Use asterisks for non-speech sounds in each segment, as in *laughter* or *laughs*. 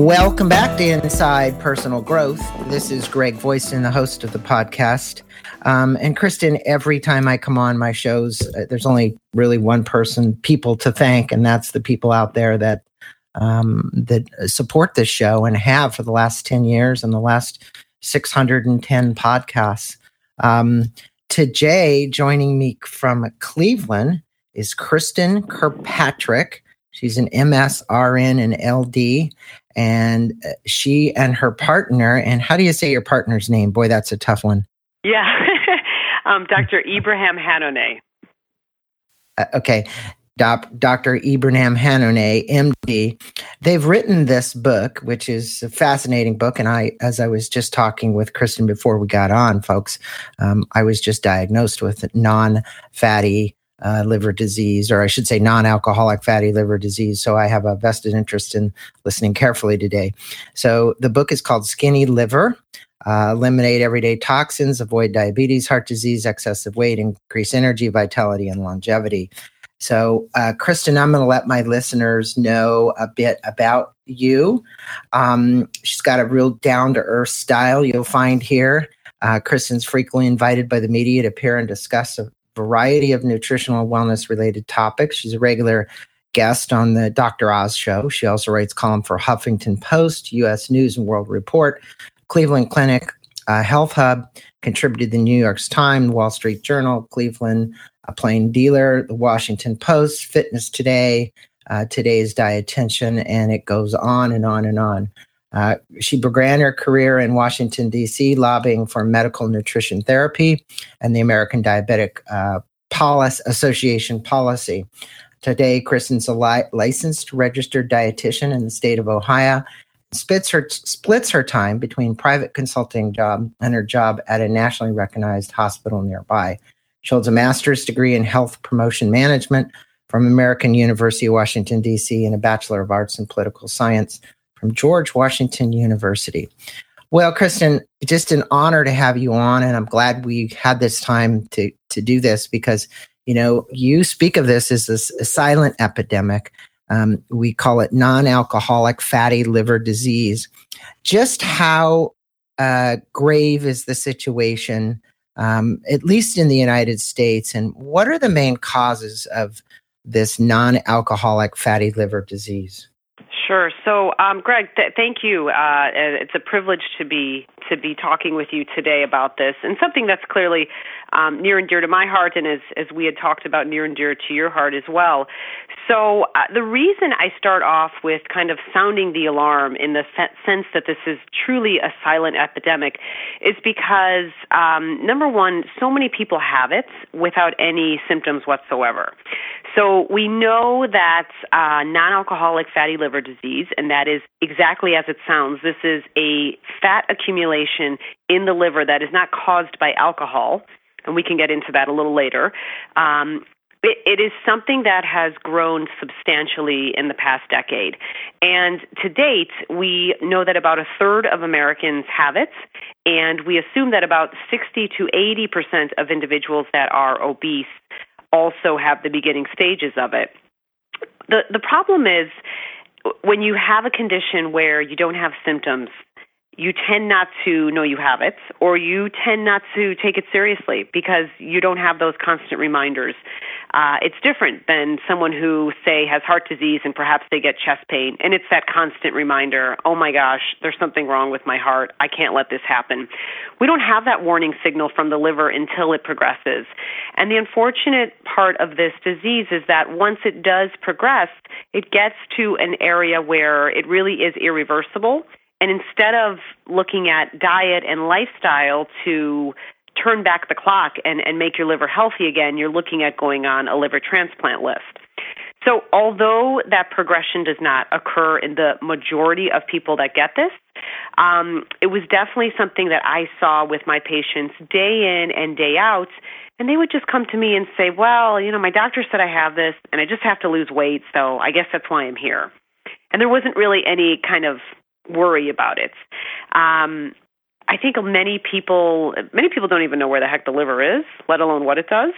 Welcome back to Inside Personal Growth. This is Greg Voisin, the host of the podcast. Um, and Kristen, every time I come on my shows, uh, there's only really one person, people to thank, and that's the people out there that um, that support this show and have for the last 10 years and the last 610 podcasts. Um, today, joining me from Cleveland is Kristen Kirkpatrick. She's an MSRN and LD, and uh, she and her partner, and how do you say your partner's name? Boy, that's a tough one. Yeah, *laughs* um, Dr. Ibrahim Hanouneh. Uh, okay. Dr. Ibrahim Hanouneh, MD. They've written this book, which is a fascinating book. And I, as I was just talking with Kristen before we got on, folks, um, I was just diagnosed with non fatty uh, liver disease, or I should say non alcoholic fatty liver disease. So I have a vested interest in listening carefully today. So the book is called Skinny Liver. Uh, eliminate everyday toxins, avoid diabetes, heart disease, excessive weight, increase energy, vitality, and longevity. So, uh, Kristen, I'm going to let my listeners know a bit about you. Um, she's got a real down to earth style you'll find here. Uh, Kristen's frequently invited by the media to appear and discuss variety of nutritional wellness related topics. She's a regular guest on the Dr. Oz show. She also writes column for Huffington Post, U.S. News and World Report, Cleveland Clinic, uh, Health Hub, contributed the New York Times, Wall Street Journal, Cleveland, a Plain Dealer, the Washington Post, Fitness Today, uh, Today's Dietitian, and it goes on and on and on. Uh, she began her career in Washington, D.C., lobbying for medical nutrition therapy and the American Diabetic uh, Policy Association policy. Today, Kristen's a li- licensed registered dietitian in the state of Ohio. Splits her, splits her time between private consulting job and her job at a nationally recognized hospital nearby. She holds a master's degree in health promotion management from American University of Washington, D.C., and a Bachelor of Arts in Political Science from George Washington University. Well, Kristen, just an honor to have you on, and I'm glad we had this time to to do this because you know you speak of this as a, a silent epidemic. Um, we call it non-alcoholic fatty liver disease. Just how uh, grave is the situation, um, at least in the United States, and what are the main causes of this non-alcoholic fatty liver disease? Sure. So, um, Greg, th- thank you. Uh, it's a privilege to be to be talking with you today about this, and something that's clearly um, near and dear to my heart, and as as we had talked about, near and dear to your heart as well. So, uh, the reason I start off with kind of sounding the alarm in the se- sense that this is truly a silent epidemic is because um, number one, so many people have it without any symptoms whatsoever. So we know that uh, non-alcoholic fatty liver disease, and that is exactly as it sounds. This is a fat accumulation in the liver that is not caused by alcohol, and we can get into that a little later. Um, it, it is something that has grown substantially in the past decade. And to date, we know that about a third of Americans have it, and we assume that about 60 to 80 percent of individuals that are obese also have the beginning stages of it. The the problem is when you have a condition where you don't have symptoms, you tend not to know you have it, or you tend not to take it seriously because you don't have those constant reminders. Uh, it's different than someone who, say, has heart disease and perhaps they get chest pain, and it's that constant reminder oh my gosh, there's something wrong with my heart. I can't let this happen. We don't have that warning signal from the liver until it progresses. And the unfortunate part of this disease is that once it does progress, it gets to an area where it really is irreversible. And instead of looking at diet and lifestyle to turn back the clock and, and make your liver healthy again, you're looking at going on a liver transplant list. So, although that progression does not occur in the majority of people that get this, um, it was definitely something that I saw with my patients day in and day out. And they would just come to me and say, Well, you know, my doctor said I have this and I just have to lose weight, so I guess that's why I'm here. And there wasn't really any kind of worry about it. Um, I think many people many people don't even know where the heck the liver is, let alone what it does.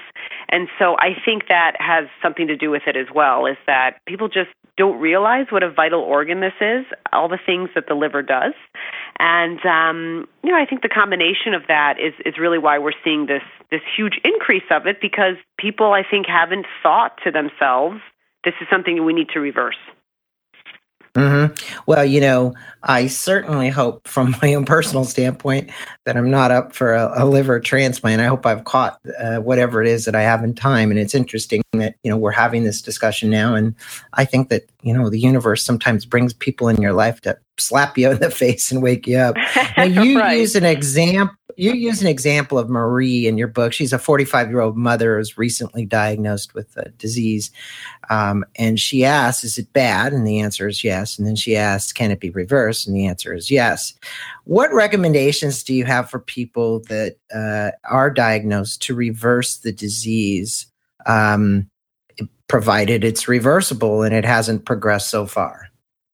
And so I think that has something to do with it as well. Is that people just don't realize what a vital organ this is, all the things that the liver does, and um, you know I think the combination of that is is really why we're seeing this this huge increase of it because people I think haven't thought to themselves this is something we need to reverse. Mm-hmm. Well, you know, I certainly hope, from my own personal standpoint, that I'm not up for a, a liver transplant. I hope I've caught uh, whatever it is that I have in time. And it's interesting that you know we're having this discussion now, and I think that you know the universe sometimes brings people in your life to slap you in the *laughs* face and wake you up. Now, *laughs* you right. use an example you use an example of Marie in your book. She's a 45 year old mother who's recently diagnosed with a disease. Um, and she asks, Is it bad? And the answer is yes. And then she asks, Can it be reversed? And the answer is yes. What recommendations do you have for people that uh, are diagnosed to reverse the disease, um, provided it's reversible and it hasn't progressed so far?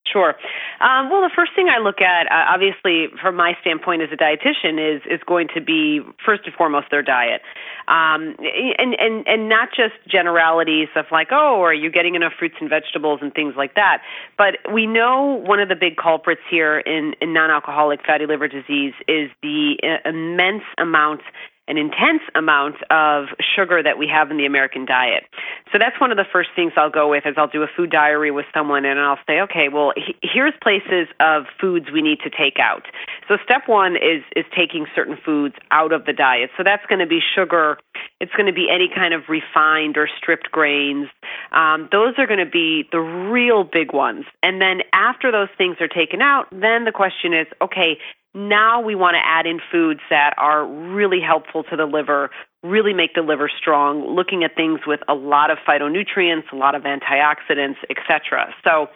Sure. Um, well, the first thing I look at, uh, obviously, from my standpoint as a dietitian, is is going to be first and foremost their diet, um, and and and not just generalities of like, oh, are you getting enough fruits and vegetables and things like that. But we know one of the big culprits here in, in non-alcoholic fatty liver disease is the uh, immense amount an intense amount of sugar that we have in the American diet. So that's one of the first things I'll go with is I'll do a food diary with someone and I'll say, okay, well, here's places of foods we need to take out. So step one is is taking certain foods out of the diet. So that's going to be sugar. It's going to be any kind of refined or stripped grains. Um, those are going to be the real big ones. And then after those things are taken out, then the question is, okay, now we want to add in foods that are really helpful to the liver, really make the liver strong, looking at things with a lot of phytonutrients, a lot of antioxidants, etc. So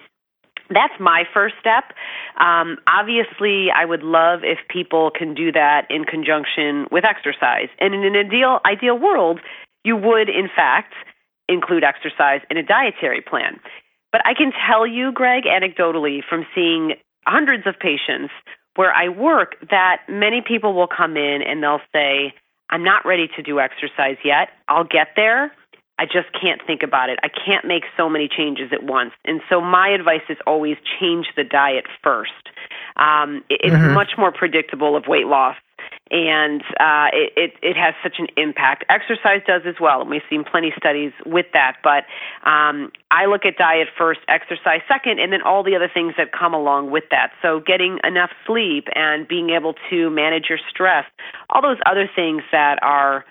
that's my first step. Um, obviously, I would love if people can do that in conjunction with exercise. And in an ideal ideal world, you would in fact include exercise in a dietary plan. But I can tell you, Greg, anecdotally from seeing hundreds of patients where I work that many people will come in and they'll say, I'm not ready to do exercise yet. I'll get there. I just can't think about it. I can't make so many changes at once. And so my advice is always change the diet first. Um, it's mm-hmm. much more predictable of weight loss and uh, it, it, it has such an impact. Exercise does as well, and we've seen plenty of studies with that. But um, I look at diet first, exercise second, and then all the other things that come along with that. So getting enough sleep and being able to manage your stress, all those other things that are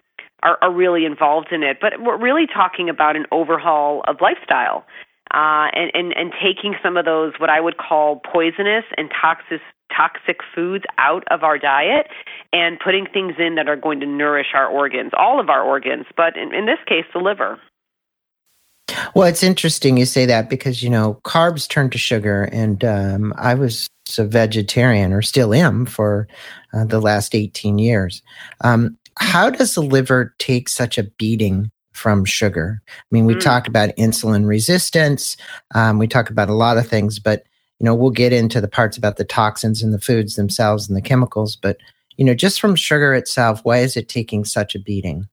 are, are really involved in it. But we're really talking about an overhaul of lifestyle. Uh, and, and, and taking some of those, what I would call poisonous and toxic, toxic foods out of our diet and putting things in that are going to nourish our organs, all of our organs, but in, in this case, the liver. Well, it's interesting you say that because, you know, carbs turn to sugar. And um, I was a vegetarian or still am for uh, the last 18 years. Um, how does the liver take such a beating from sugar? I mean, we mm. talk about insulin resistance, um, we talk about a lot of things, but you know, we'll get into the parts about the toxins in the foods themselves and the chemicals, but you know, just from sugar itself, why is it taking such a beating?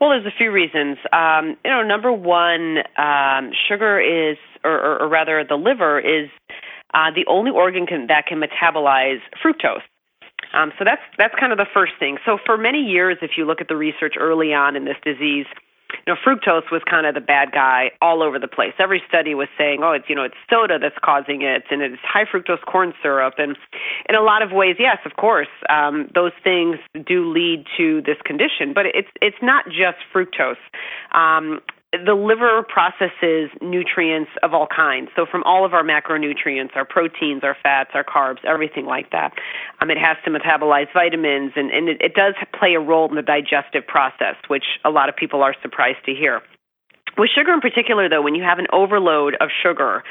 Well, there's a few reasons. Um, you know, number one, um, sugar is, or, or, or, rather, the liver is uh, the only organ can, that can metabolize fructose. Um, so that's that's kind of the first thing. So for many years, if you look at the research early on in this disease, you know, fructose was kind of the bad guy all over the place. Every study was saying, oh, it's you know, it's soda that's causing it, and it's high fructose corn syrup, and in a lot of ways, yes, of course, um, those things do lead to this condition. But it's it's not just fructose. Um, the liver processes nutrients of all kinds. So, from all of our macronutrients, our proteins, our fats, our carbs, everything like that. Um, it has to metabolize vitamins, and, and it, it does play a role in the digestive process, which a lot of people are surprised to hear. With sugar in particular, though, when you have an overload of sugar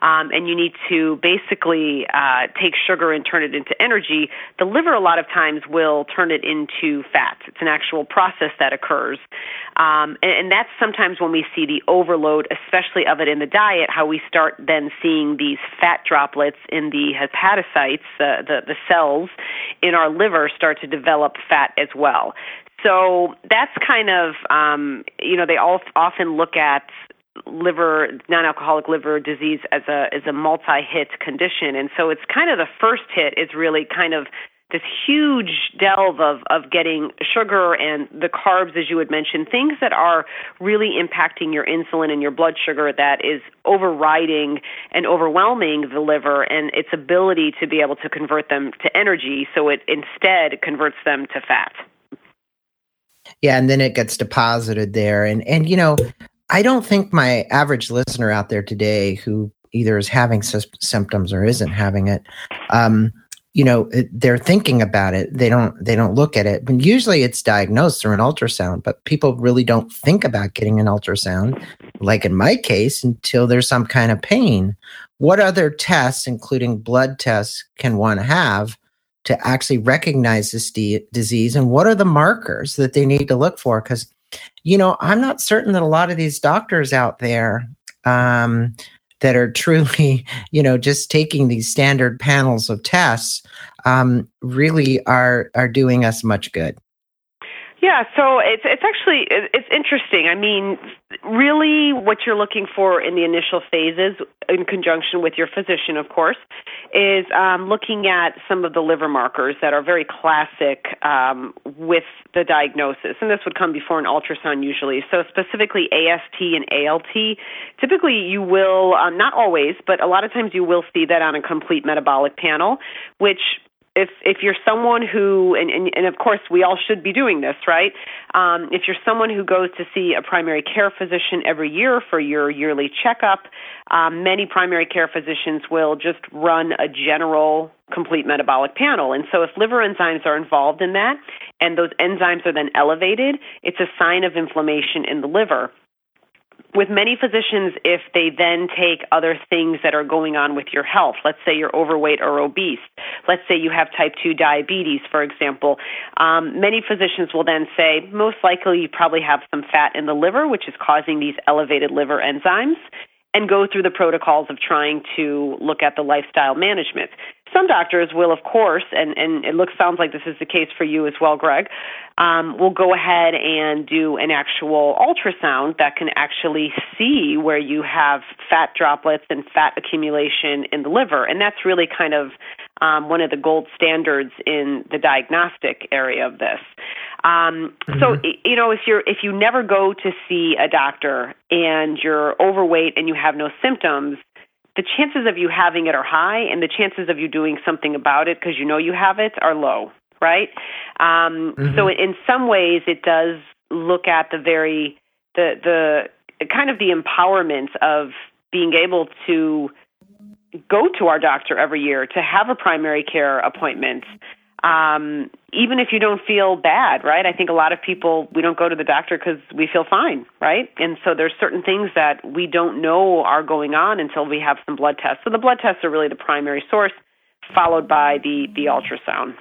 um, and you need to basically uh, take sugar and turn it into energy, the liver a lot of times will turn it into fat. It's an actual process that occurs. Um, and, and that's sometimes when we see the overload, especially of it in the diet, how we start then seeing these fat droplets in the hepatocytes, the, the cells in our liver, start to develop fat as well. So that's kind of, um, you know, they all often look at liver non-alcoholic liver disease as a as a multi-hit condition. And so it's kind of the first hit is really kind of this huge delve of of getting sugar and the carbs as you had mentioned things that are really impacting your insulin and your blood sugar that is overriding and overwhelming the liver and its ability to be able to convert them to energy. So it instead converts them to fat yeah, and then it gets deposited there. And and you know, I don't think my average listener out there today who either is having sy- symptoms or isn't having it, um, you know, they're thinking about it. They don't they don't look at it. And usually it's diagnosed through an ultrasound, but people really don't think about getting an ultrasound, like in my case, until there's some kind of pain. What other tests, including blood tests, can one have to actually recognize this disease and what are the markers that they need to look for? Because you know i'm not certain that a lot of these doctors out there um, that are truly *laughs* you know just taking these standard panels of tests um, really are are doing us much good yeah, so it's it's actually it's interesting. I mean, really, what you're looking for in the initial phases, in conjunction with your physician, of course, is um, looking at some of the liver markers that are very classic um, with the diagnosis, and this would come before an ultrasound usually. So specifically AST and ALT. Typically, you will um, not always, but a lot of times you will see that on a complete metabolic panel, which if if you're someone who and, and, and of course we all should be doing this right? Um, if you're someone who goes to see a primary care physician every year for your yearly checkup um, many primary care physicians will just run a general complete metabolic panel. And so if liver enzymes are involved in that and those enzymes are then elevated it's a sign of inflammation in the liver with many physicians, if they then take other things that are going on with your health, let's say you're overweight or obese, let's say you have type 2 diabetes, for example, um, many physicians will then say, most likely you probably have some fat in the liver, which is causing these elevated liver enzymes and go through the protocols of trying to look at the lifestyle management. Some doctors will, of course, and, and it looks sounds like this is the case for you as well, Greg, um, will go ahead and do an actual ultrasound that can actually see where you have fat droplets and fat accumulation in the liver. And that's really kind of um, one of the gold standards in the diagnostic area of this. Um, mm-hmm. So you know, if you're if you never go to see a doctor and you're overweight and you have no symptoms, the chances of you having it are high, and the chances of you doing something about it because you know you have it are low, right? Um, mm-hmm. So in some ways, it does look at the very the the kind of the empowerment of being able to go to our doctor every year to have a primary care appointment um, even if you don't feel bad, right? I think a lot of people we don't go to the doctor because we feel fine, right? And so there's certain things that we don't know are going on until we have some blood tests. So the blood tests are really the primary source, followed by the the ultrasound.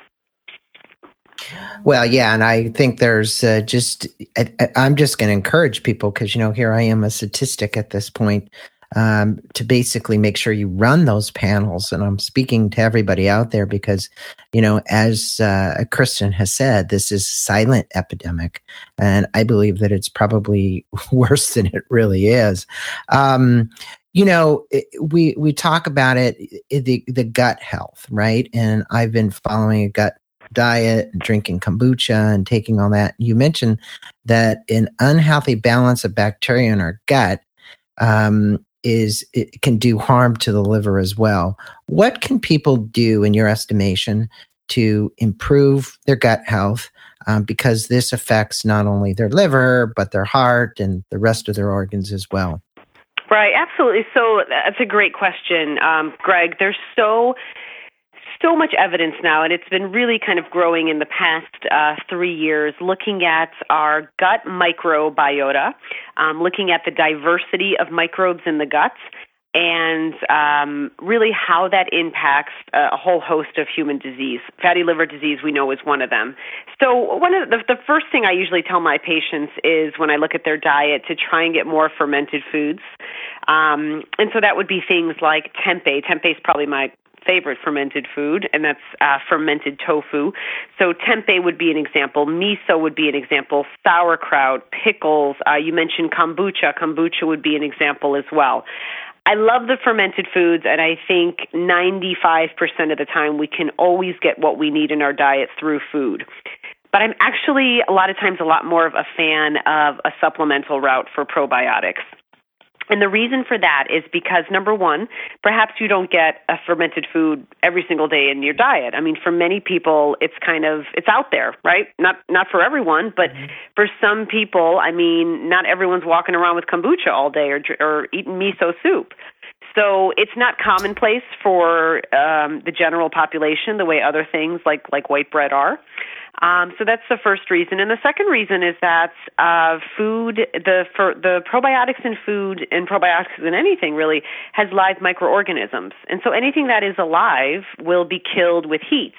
Well, yeah, and I think there's uh, just I, I'm just going to encourage people because you know here I am a statistic at this point um, to basically make sure you run those panels. And I'm speaking to everybody out there because, you know, as uh, Kristen has said, this is silent epidemic, and I believe that it's probably *laughs* worse than it really is. Um, you know, we we talk about it the the gut health, right? And I've been following a gut diet, drinking kombucha, and taking all that. You mentioned that an unhealthy balance of bacteria in our gut um, is it can do harm to the liver as well. What can people do, in your estimation, to improve their gut health? Um, because this affects not only their liver but their heart and the rest of their organs as well. Right, absolutely. So that's a great question, um, Greg. There's so so much evidence now, and it's been really kind of growing in the past uh, three years, looking at our gut microbiota, um, looking at the diversity of microbes in the guts, and um, really how that impacts a whole host of human disease. Fatty liver disease, we know, is one of them. So, one of the, the first thing I usually tell my patients is when I look at their diet to try and get more fermented foods. Um, and so that would be things like tempeh. Tempeh is probably my favorite fermented food, and that's uh, fermented tofu. So tempeh would be an example. Miso would be an example. Sauerkraut, pickles. Uh, you mentioned kombucha. Kombucha would be an example as well. I love the fermented foods, and I think 95% of the time we can always get what we need in our diet through food. But I'm actually a lot of times a lot more of a fan of a supplemental route for probiotics. And the reason for that is because number one, perhaps you don't get a fermented food every single day in your diet. I mean, for many people, it's kind of it's out there, right? Not not for everyone, but mm-hmm. for some people, I mean, not everyone's walking around with kombucha all day or or eating miso soup. So it's not commonplace for um, the general population the way other things like like white bread are. Um, so that's the first reason, and the second reason is that uh, food, the for the probiotics in food and probiotics in anything really has live microorganisms, and so anything that is alive will be killed with heat.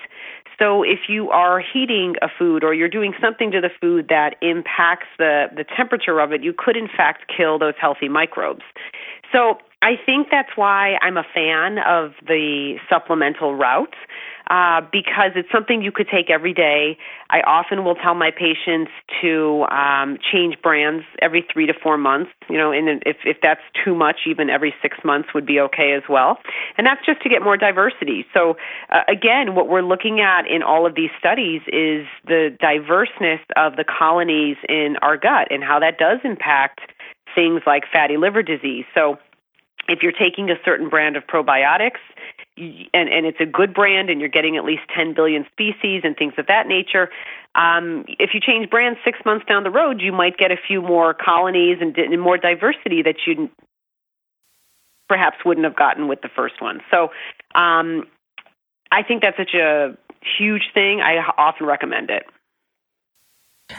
So if you are heating a food or you're doing something to the food that impacts the the temperature of it, you could in fact kill those healthy microbes. So I think that's why I'm a fan of the supplemental route uh, because it's something you could take every day. I often will tell my patients to um, change brands every three to four months. You know, and if if that's too much, even every six months would be okay as well. And that's just to get more diversity. So uh, again, what we're looking at in all of these studies is the diverseness of the colonies in our gut and how that does impact things like fatty liver disease. So if you're taking a certain brand of probiotics and, and it's a good brand and you're getting at least 10 billion species and things of that nature, um, if you change brands six months down the road, you might get a few more colonies and, and more diversity that you perhaps wouldn't have gotten with the first one. So um, I think that's such a huge thing. I often recommend it.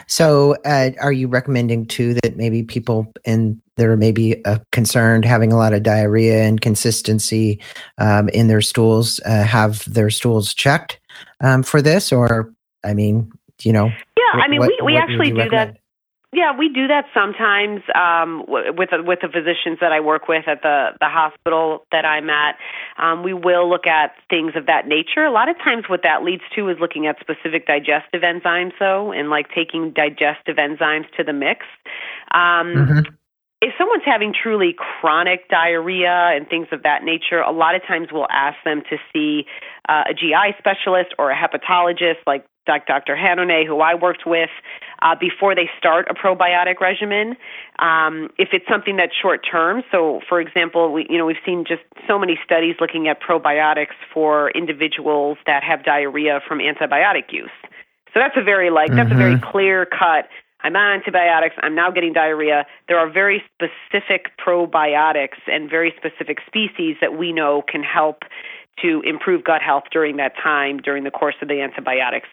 So, uh, are you recommending too that maybe people and that are maybe uh, concerned having a lot of diarrhea and consistency um, in their stools uh, have their stools checked um, for this? Or, I mean, you know, yeah, I mean, we, we actually do recommend? that yeah, we do that sometimes um, with with the physicians that I work with at the the hospital that I'm at. Um, we will look at things of that nature. A lot of times, what that leads to is looking at specific digestive enzymes, though, and like taking digestive enzymes to the mix. Um, mm-hmm if someone's having truly chronic diarrhea and things of that nature, a lot of times we'll ask them to see uh, a GI specialist or a hepatologist like Dr. Hanouneh, who I worked with, uh, before they start a probiotic regimen. Um, if it's something that's short term, so for example, we you know we've seen just so many studies looking at probiotics for individuals that have diarrhea from antibiotic use. So that's a very like mm-hmm. that's a very mm-hmm. clear cut I'm on antibiotics. I'm now getting diarrhea. There are very specific probiotics and very specific species that we know can help to improve gut health during that time, during the course of the antibiotics.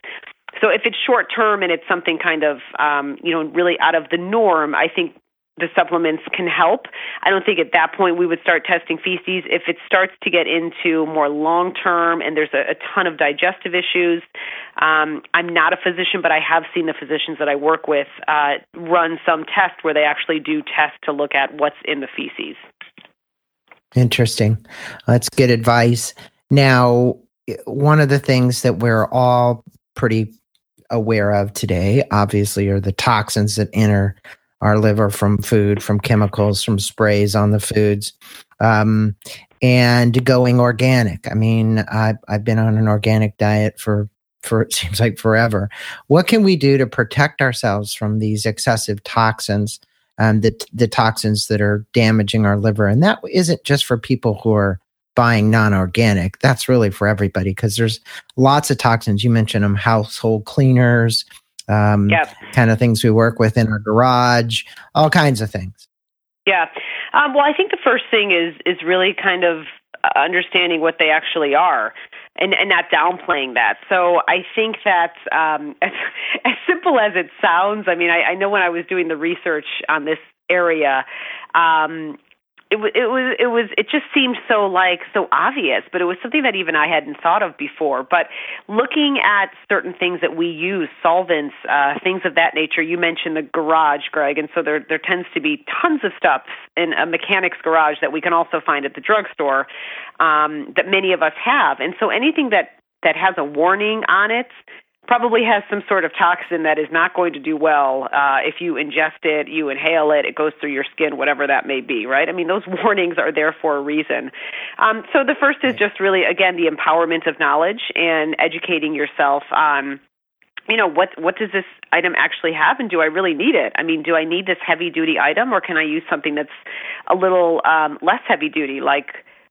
So if it's short term and it's something kind of, um, you know, really out of the norm, I think the supplements can help. I don't think at that point we would start testing feces. If it starts to get into more long term and there's a, a, ton of digestive issues, um, I'm not a physician, but I have seen the physicians that I work with uh, run some tests where they actually do tests to look at what's in the feces. Interesting. That's good advice. Now, one of the things that we're all pretty aware of today, obviously, are the toxins that enter our liver from food, from chemicals, from sprays on the foods, um, and going organic. I mean, I've, I've been on an organic diet for for it seems like forever. What can we do to protect ourselves from these excessive toxins, um, the the toxins that are damaging our liver? And that isn't just for people who are buying non-organic. That's really for everybody because there's lots of toxins. You mentioned them, household cleaners, um, yep. kind of things we work with in our garage, all kinds of things. Yeah. Um, well, I think the first thing is is really kind of understanding what they actually are. and, and not downplaying that. So I think that um, *laughs* as, as simple as it sounds, I mean, I, I know when I was doing the research on this area, um, it it was it was it just seemed so like so obvious but it was something that even i hadn't thought of before. But looking at certain things that we use solvents uh things of that nature you mentioned the garage greg and so there there tends to be tons of stuff in a mechanic's garage that we can also find at the drugstore um that many of us have. And so anything that that has a warning on it probably has some sort of toxin that is not going to do well uh, if you ingest it, you inhale it, it goes through your skin, whatever that may be, right? I mean, those *laughs* warnings are there for a reason. Um, so the first is just really, again, the empowerment of knowledge and educating yourself on you know what what does this item actually have and do i really need it i mean do i need this heavy duty item or can i use something that's a little um, less heavy duty like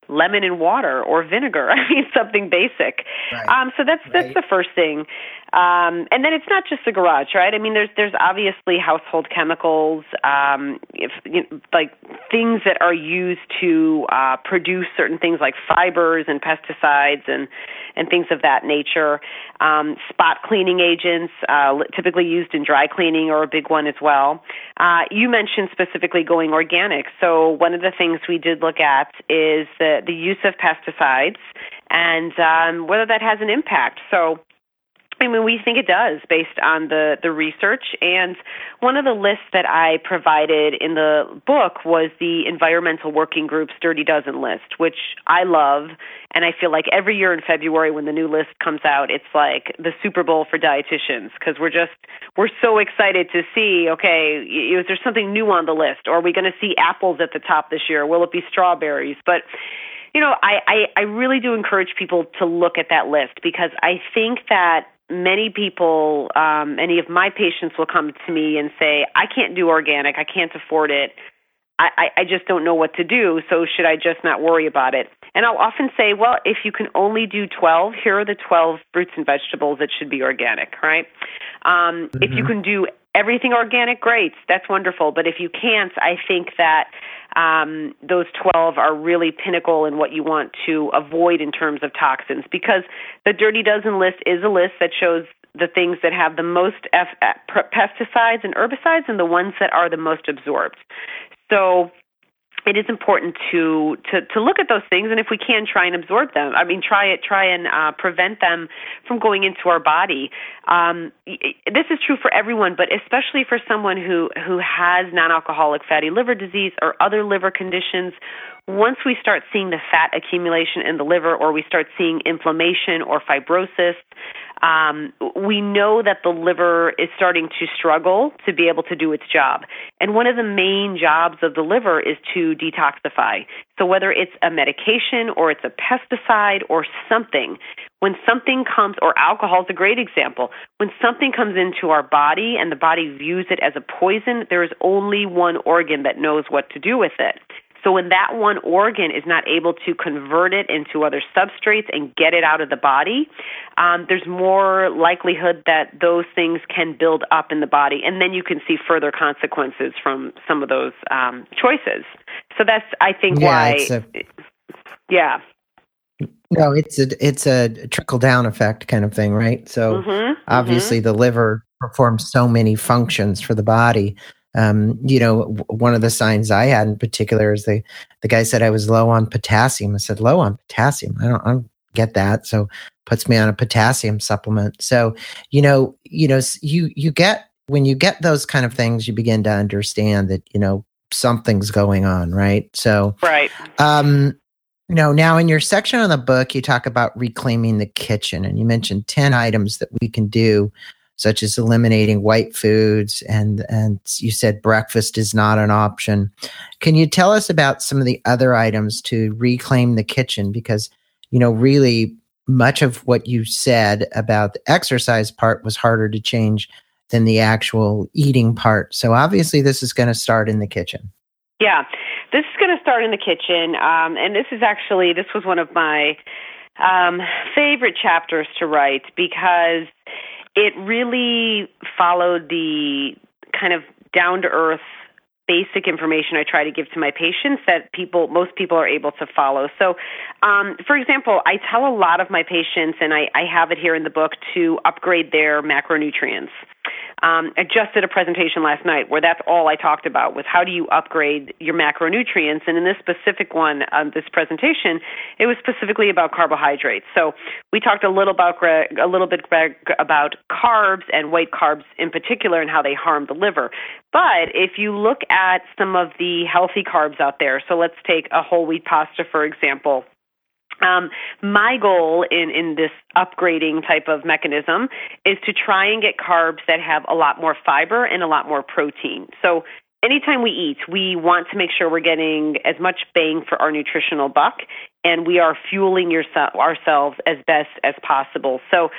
lemon and water or vinegar. *laughs* I mean, something basic. Right. Um, so that's that's right. the first thing. Um, and then it's not just the garage, right? I mean, there's there's obviously household chemicals, um, if you know, like things that are used to uh, produce certain things like fibers and pesticides and and things of that nature. Um, spot cleaning agents, uh, typically used in dry cleaning, are a big one as well. Uh, you mentioned specifically going organic. So one of the things we did look at is the the use of pesticides and um, whether that has an impact. So I mean, we think it does based on the, the research. And one of the lists that I provided in the book was the Environmental Working Group's Dirty Dozen list, which I love. And I feel like every year in February when the new list comes out, it's like the Super Bowl for dietitians because we're just, we're so excited to see, okay, is there something new on the list? Or are we going to see apples at the top this year? Will it be strawberries? But you know, I, I, I really do encourage people to look at that list because I think that many people, um, many of my patients will come to me and say, I can't do organic, I can't afford it. I, I just don't know what to do, so should I just not worry about it? And I'll often say, well, if you can only do 12, here are the 12 fruits and vegetables that should be organic, right? Um, mm-hmm. If you mm-hmm. can do everything organic, great, that's wonderful. But if you can't, I think that um, those 12 are really pinnacle in what you want to avoid in terms of toxins because the Dirty Dozen list is a list that shows the things that have the most F- pesticides and herbicides and the ones that are the most absorbed. So it is important to, to to look at those things, and if we can, try and absorb them. I mean, try it, try and uh, prevent them from going into our body. Um, this is true for everyone, but especially for someone who who has non-alcoholic fatty liver disease or other liver conditions. Once we start seeing the fat accumulation in the liver, or we start seeing inflammation or fibrosis, um, we know that the liver is starting to struggle to be able to do its job. And one of the main jobs of the liver is to detoxify. So whether it's a medication or it's a pesticide or something, when something comes, or alcohol is a great example, when something comes into our body and the body views it as a poison, there is only one organ that knows what to do with it. So when that one organ is not able to convert it into other substrates and get it out of the body, um, there's more likelihood that those things can build up in the body, and then you can see further consequences from some of those um, choices. So that's, I think, yeah, why. A, yeah. No, it's a it's a trickle down effect kind of thing, right? So mm-hmm, obviously, mm-hmm. the liver performs so many functions for the body um, you know, one of the signs I had in particular is the the guy said I was low on potassium. I said low on potassium. I don't, I don't get that. So puts me on a potassium supplement. So you know, you know, you you get when you get those kind of things, you begin to understand that you know something's going on, right? So right. Um, you know, now in your section on the book, you talk about reclaiming the kitchen, and you mentioned ten items that we can do such as eliminating white foods and and you said breakfast is not an option. Can you tell us about some of the other items to reclaim the kitchen because you know really much of what you said about the exercise part was harder to change than the actual eating part. So obviously this is going to start in the kitchen. Yeah. This is going to start in the kitchen um, and this is actually this was one of my um, favorite chapters to write because it really followed the kind of down to earth basic information I try to give to my patients that people, most people are able to follow. So, um, for example, I tell a lot of my patients, and I, I have it here in the book, to upgrade their macronutrients. Um, I just did a presentation last night where that's all I talked about was how do you upgrade your macronutrients. And in this specific one, um, this presentation, it was specifically about carbohydrates. So we talked a little about a little bit about carbs and white carbs in particular and how they harm the liver. But if you look at some of the healthy carbs out there, so let's take a whole wheat pasta for example. Um, my goal in, in this upgrading type of mechanism is to try and get carbs that have a lot more fiber and a lot more protein. So anytime we eat, we want to make sure we're getting as much bang for our nutritional buck and we are fueling yourself, ourselves as best as possible. So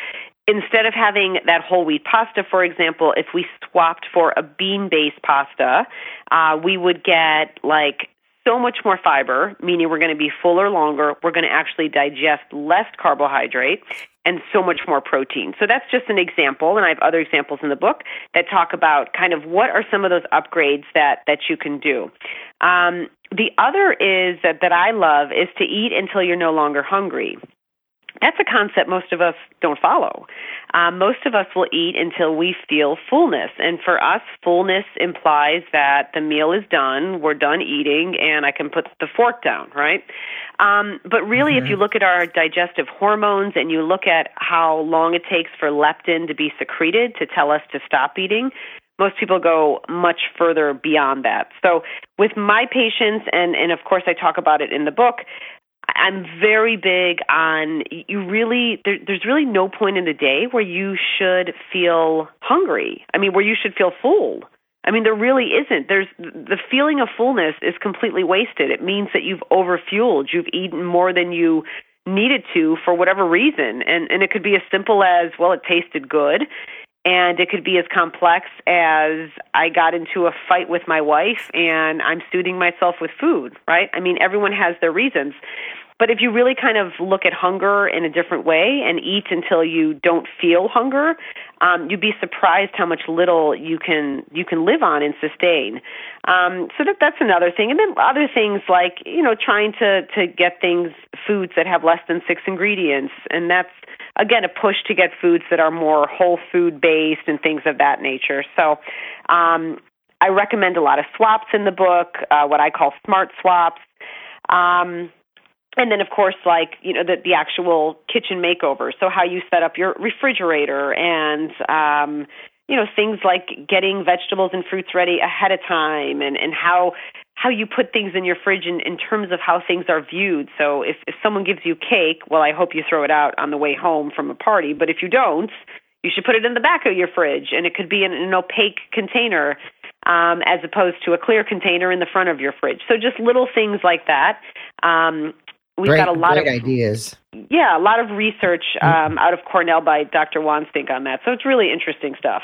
instead of having that whole wheat pasta, for example, if we swapped for a bean based pasta, uh, we would get like so much more fiber, meaning we're going to be fuller longer. We're going to actually digest less carbohydrate and so much more protein. So that's just an example, and I have other examples in the book that talk about kind of what are some of those upgrades that that you can do. Um, the other is that, that I love is to eat until you're no longer hungry. That's a concept most of us don't follow. Um, most of us will eat until we feel fullness. And for us, fullness implies that the meal is done, we're done eating, and I can put the fork down, right? Um, but really, mm-hmm. if you look at our digestive hormones and you look at how long it takes for leptin to be secreted to tell us to stop eating, most people go much further beyond that. So, with my patients, and, and of course, I talk about it in the book, I'm very big on you really there, there's really no point in the day where you should feel hungry. I mean, where you should feel full. I mean, there really isn't. There's the feeling of fullness is completely wasted. It means that you've overfueled. You've eaten more than you needed to for whatever reason. And and it could be as simple as, well, it tasted good. And it could be as complex as I got into a fight with my wife and I'm soothing myself with food, right? I mean, everyone has their reasons. But if you really kind of look at hunger in a different way and eat until you don't feel hunger, um, you'd be surprised how much little you can you can live on and sustain. Um, so that that's another thing, and then other things like you know trying to to get things foods that have less than six ingredients, and that's again a push to get foods that are more whole food based and things of that nature. So. Um, I recommend a lot of swaps in the book, uh, what I call smart swaps. Um, and then of course like you know the the actual kitchen makeover so how you set up your refrigerator and um you know things like getting vegetables and fruits ready ahead of time and and how how you put things in your fridge in, in terms of how things are viewed so if if someone gives you cake well i hope you throw it out on the way home from a party but if you don't you should put it in the back of your fridge and it could be in an opaque container um, as opposed to a clear container in the front of your fridge. So just little things like that. Um, we've great, got a lot of ideas. Yeah, a lot of research mm-hmm. um, out of Cornell by Dr. Wansink on that. So it's really interesting stuff.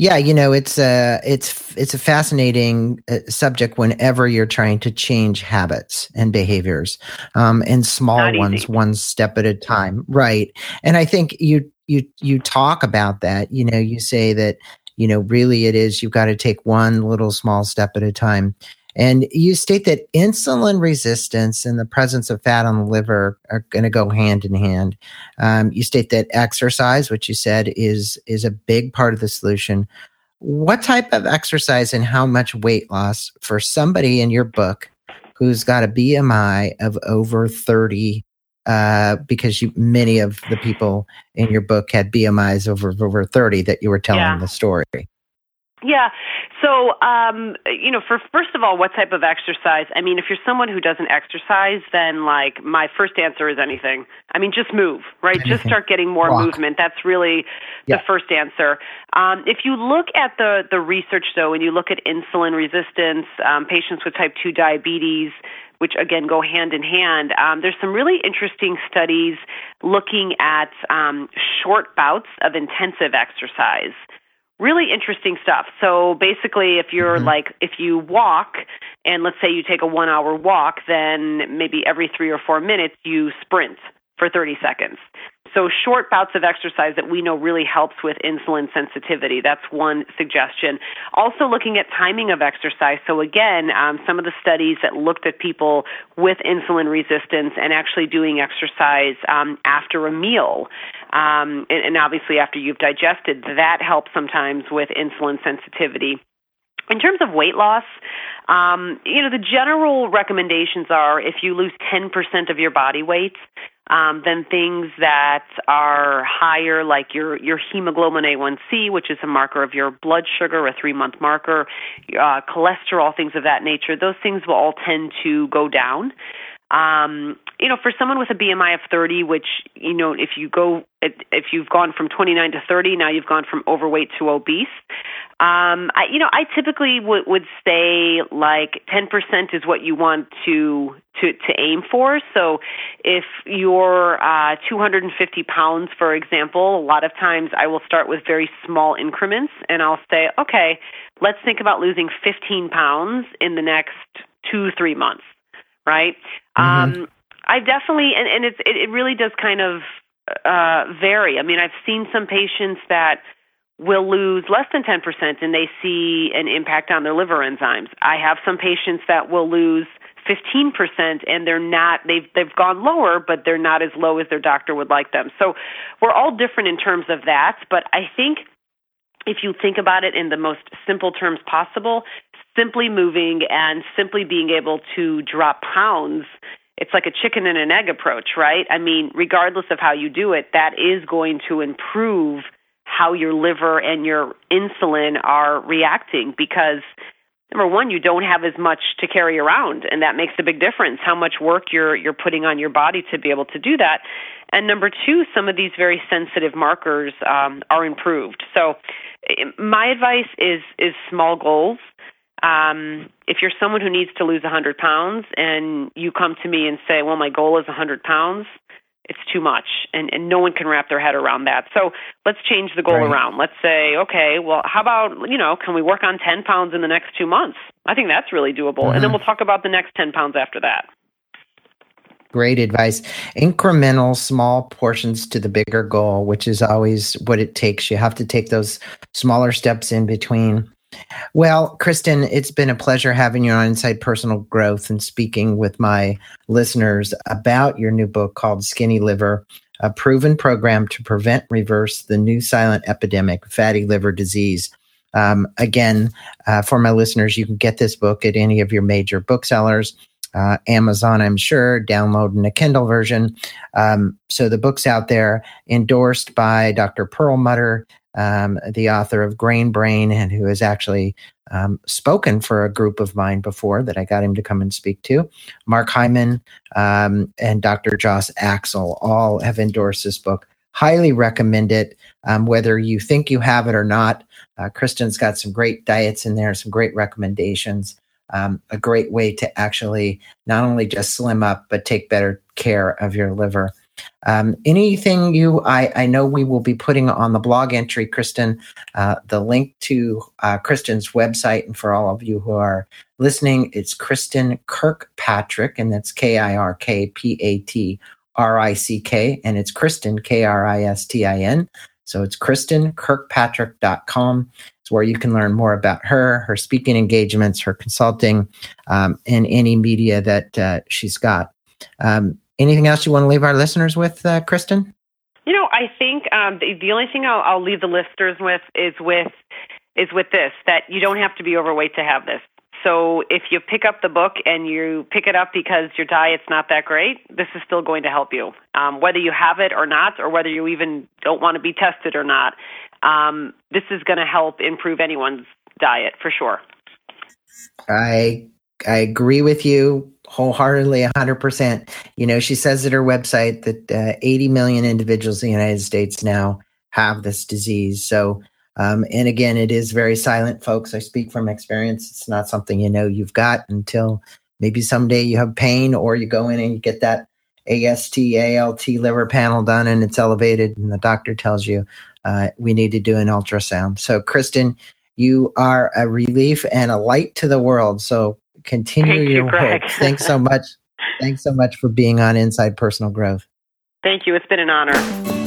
Yeah, you know, it's a it's it's a fascinating uh, subject whenever you're trying to change habits and behaviors, um, and small ones, one step at a time, right? And I think you you you talk about that. You know, you say that you know really it is you've got to take one little small step at a time. And you state that insulin resistance and the presence of fat on the liver are going to go hand in hand. Um, you state that exercise, which you said is is a big part of the solution. What type of exercise and how much weight loss for somebody in your book who's got a BMI of over thirty? Uh, because you, many of the people in your book had BMIs over over thirty that you were telling yeah. the story. Yeah. So, um, you know, for first of all, what type of exercise? I mean, if you're someone who doesn't exercise, then like my first answer is anything. I mean, just move, right? Anything. Just start getting more Walk. movement. That's really yeah. the first answer. Um, if you look at the the research, though, and you look at insulin resistance, um, patients with type two diabetes, which again go hand in hand. Um, there's some really interesting studies looking at um, short bouts of intensive exercise really interesting stuff. So basically, if you're mm-hmm. like, if you walk, and let's say you take a one hour walk, then maybe every three or four minutes you sprint for 30 seconds. So, short bouts of exercise that we know really helps with insulin sensitivity. That's one suggestion. Also, looking at timing of exercise. So, again, um, some of the studies that looked at people with insulin resistance and actually doing exercise um, after a meal. Um, and, and obviously, after you've digested, that helps sometimes with insulin sensitivity. In terms of weight loss, um, you know, the general recommendations are if you lose 10% of your body weight, um, then things that are higher, like your, your hemoglobin A1C, which is a marker of your blood sugar, a three month marker, uh, cholesterol, things of that nature, those things will all tend to go down. Um, you know, for someone with a BMI of 30, which, you know, if you go, if you've gone from 29 to 30, now you've gone from overweight to obese. Um, I, you know, I typically would would say like 10% is what you want to to to aim for. So, if you're uh, 250 pounds, for example, a lot of times I will start with very small increments, and I'll say, okay, let's think about losing 15 pounds in the next two three months, right? Mm-hmm. Um, I definitely, and and it's it, it really does kind of uh, vary. I mean, I've seen some patients that will lose less than 10% and they see an impact on their liver enzymes. I have some patients that will lose 15% and they're not they've they've gone lower but they're not as low as their doctor would like them. So we're all different in terms of that, but I think if you think about it in the most simple terms possible, simply moving and simply being able to drop pounds it's like a chicken and an egg approach, right? I mean, regardless of how you do it, that is going to improve how your liver and your insulin are reacting because number one you don't have as much to carry around and that makes a big difference how much work you're you're putting on your body to be able to do that. And number two some of these very sensitive markers um, are improved. So eh, my advice is is small goals. Um, if you're someone who needs to lose 100 pounds and you come to me and say well my goal is 100 pounds it's too much and, and no one can wrap their head around that so let's change the goal right. around let's say okay well how about you know can we work on 10 pounds in the next two months i think that's really doable mm-hmm. and then mm-hmm. we'll talk about the next 10 pounds after that Great advice. Incremental, small portions to the bigger goal, which is always what it takes. You have to take those smaller steps in between. Well, Kristin, it's been a pleasure having you on Inside Personal Growth and speaking with my listeners about your new book called Skinny Liver, a proven program to prevent, reverse the new silent epidemic, fatty liver disease. Um, again, uh, for my listeners, you can get this book at any of your major booksellers. Uh, Amazon, I'm sure, download in a Kindle version. Um, so the book's out there, endorsed by Dr. Perlmutter, um, the author of Grain Brain, and who has actually um, spoken for a group of mine before that I got him to come and speak to. Mark Hyman um, and Dr. Josh Axe all have endorsed this book. Highly recommend it, um, whether you think you have it or not. Uh, Kristin's got some great diets in there, some great recommendations. Um, a great way to actually not only just slim up, but take better care of your liver. Um, anything you, I, I know we will be putting on the blog entry, Kristin, uh, the link to uh, Kristin's website. And for all of you who are listening, it's Kristin Kirkpatrick, and that's K I R K P A T R I C K, and it's Kristin, K R I S T I N. So it's KristinKirkpatrick.com. It's where you can learn more about her, her speaking engagements, her consulting, um, and any media that uh, she's got. Um, Anything else you want to leave our listeners with, uh, Kristin? You know, I think um, the, the only thing I'll, I'll leave the listeners with is with is with this that you don't have to be overweight to have this. So if you pick up the book and you pick it up because your diet's not that great, this is still going to help you, um, whether you have it or not, or whether you even don't want to be tested or not. Um, this is going to help improve anyone's diet for sure. I I agree with you wholeheartedly 100% you know she says at her website that uh, 80 million individuals in the united states now have this disease. So um, and again it is very silent folks. I speak from experience. It's not something you know you've got until maybe someday you have pain or you go in and you get that ast alt liver panel done and it's elevated and the doctor tells you uh, we need to do an ultrasound. So kristin you are a relief and a light to the world. So continue Thank your you, work. Thanks so *laughs* much. Thanks so much for being on Inside Personal Growth. Thank you. It's been an honor.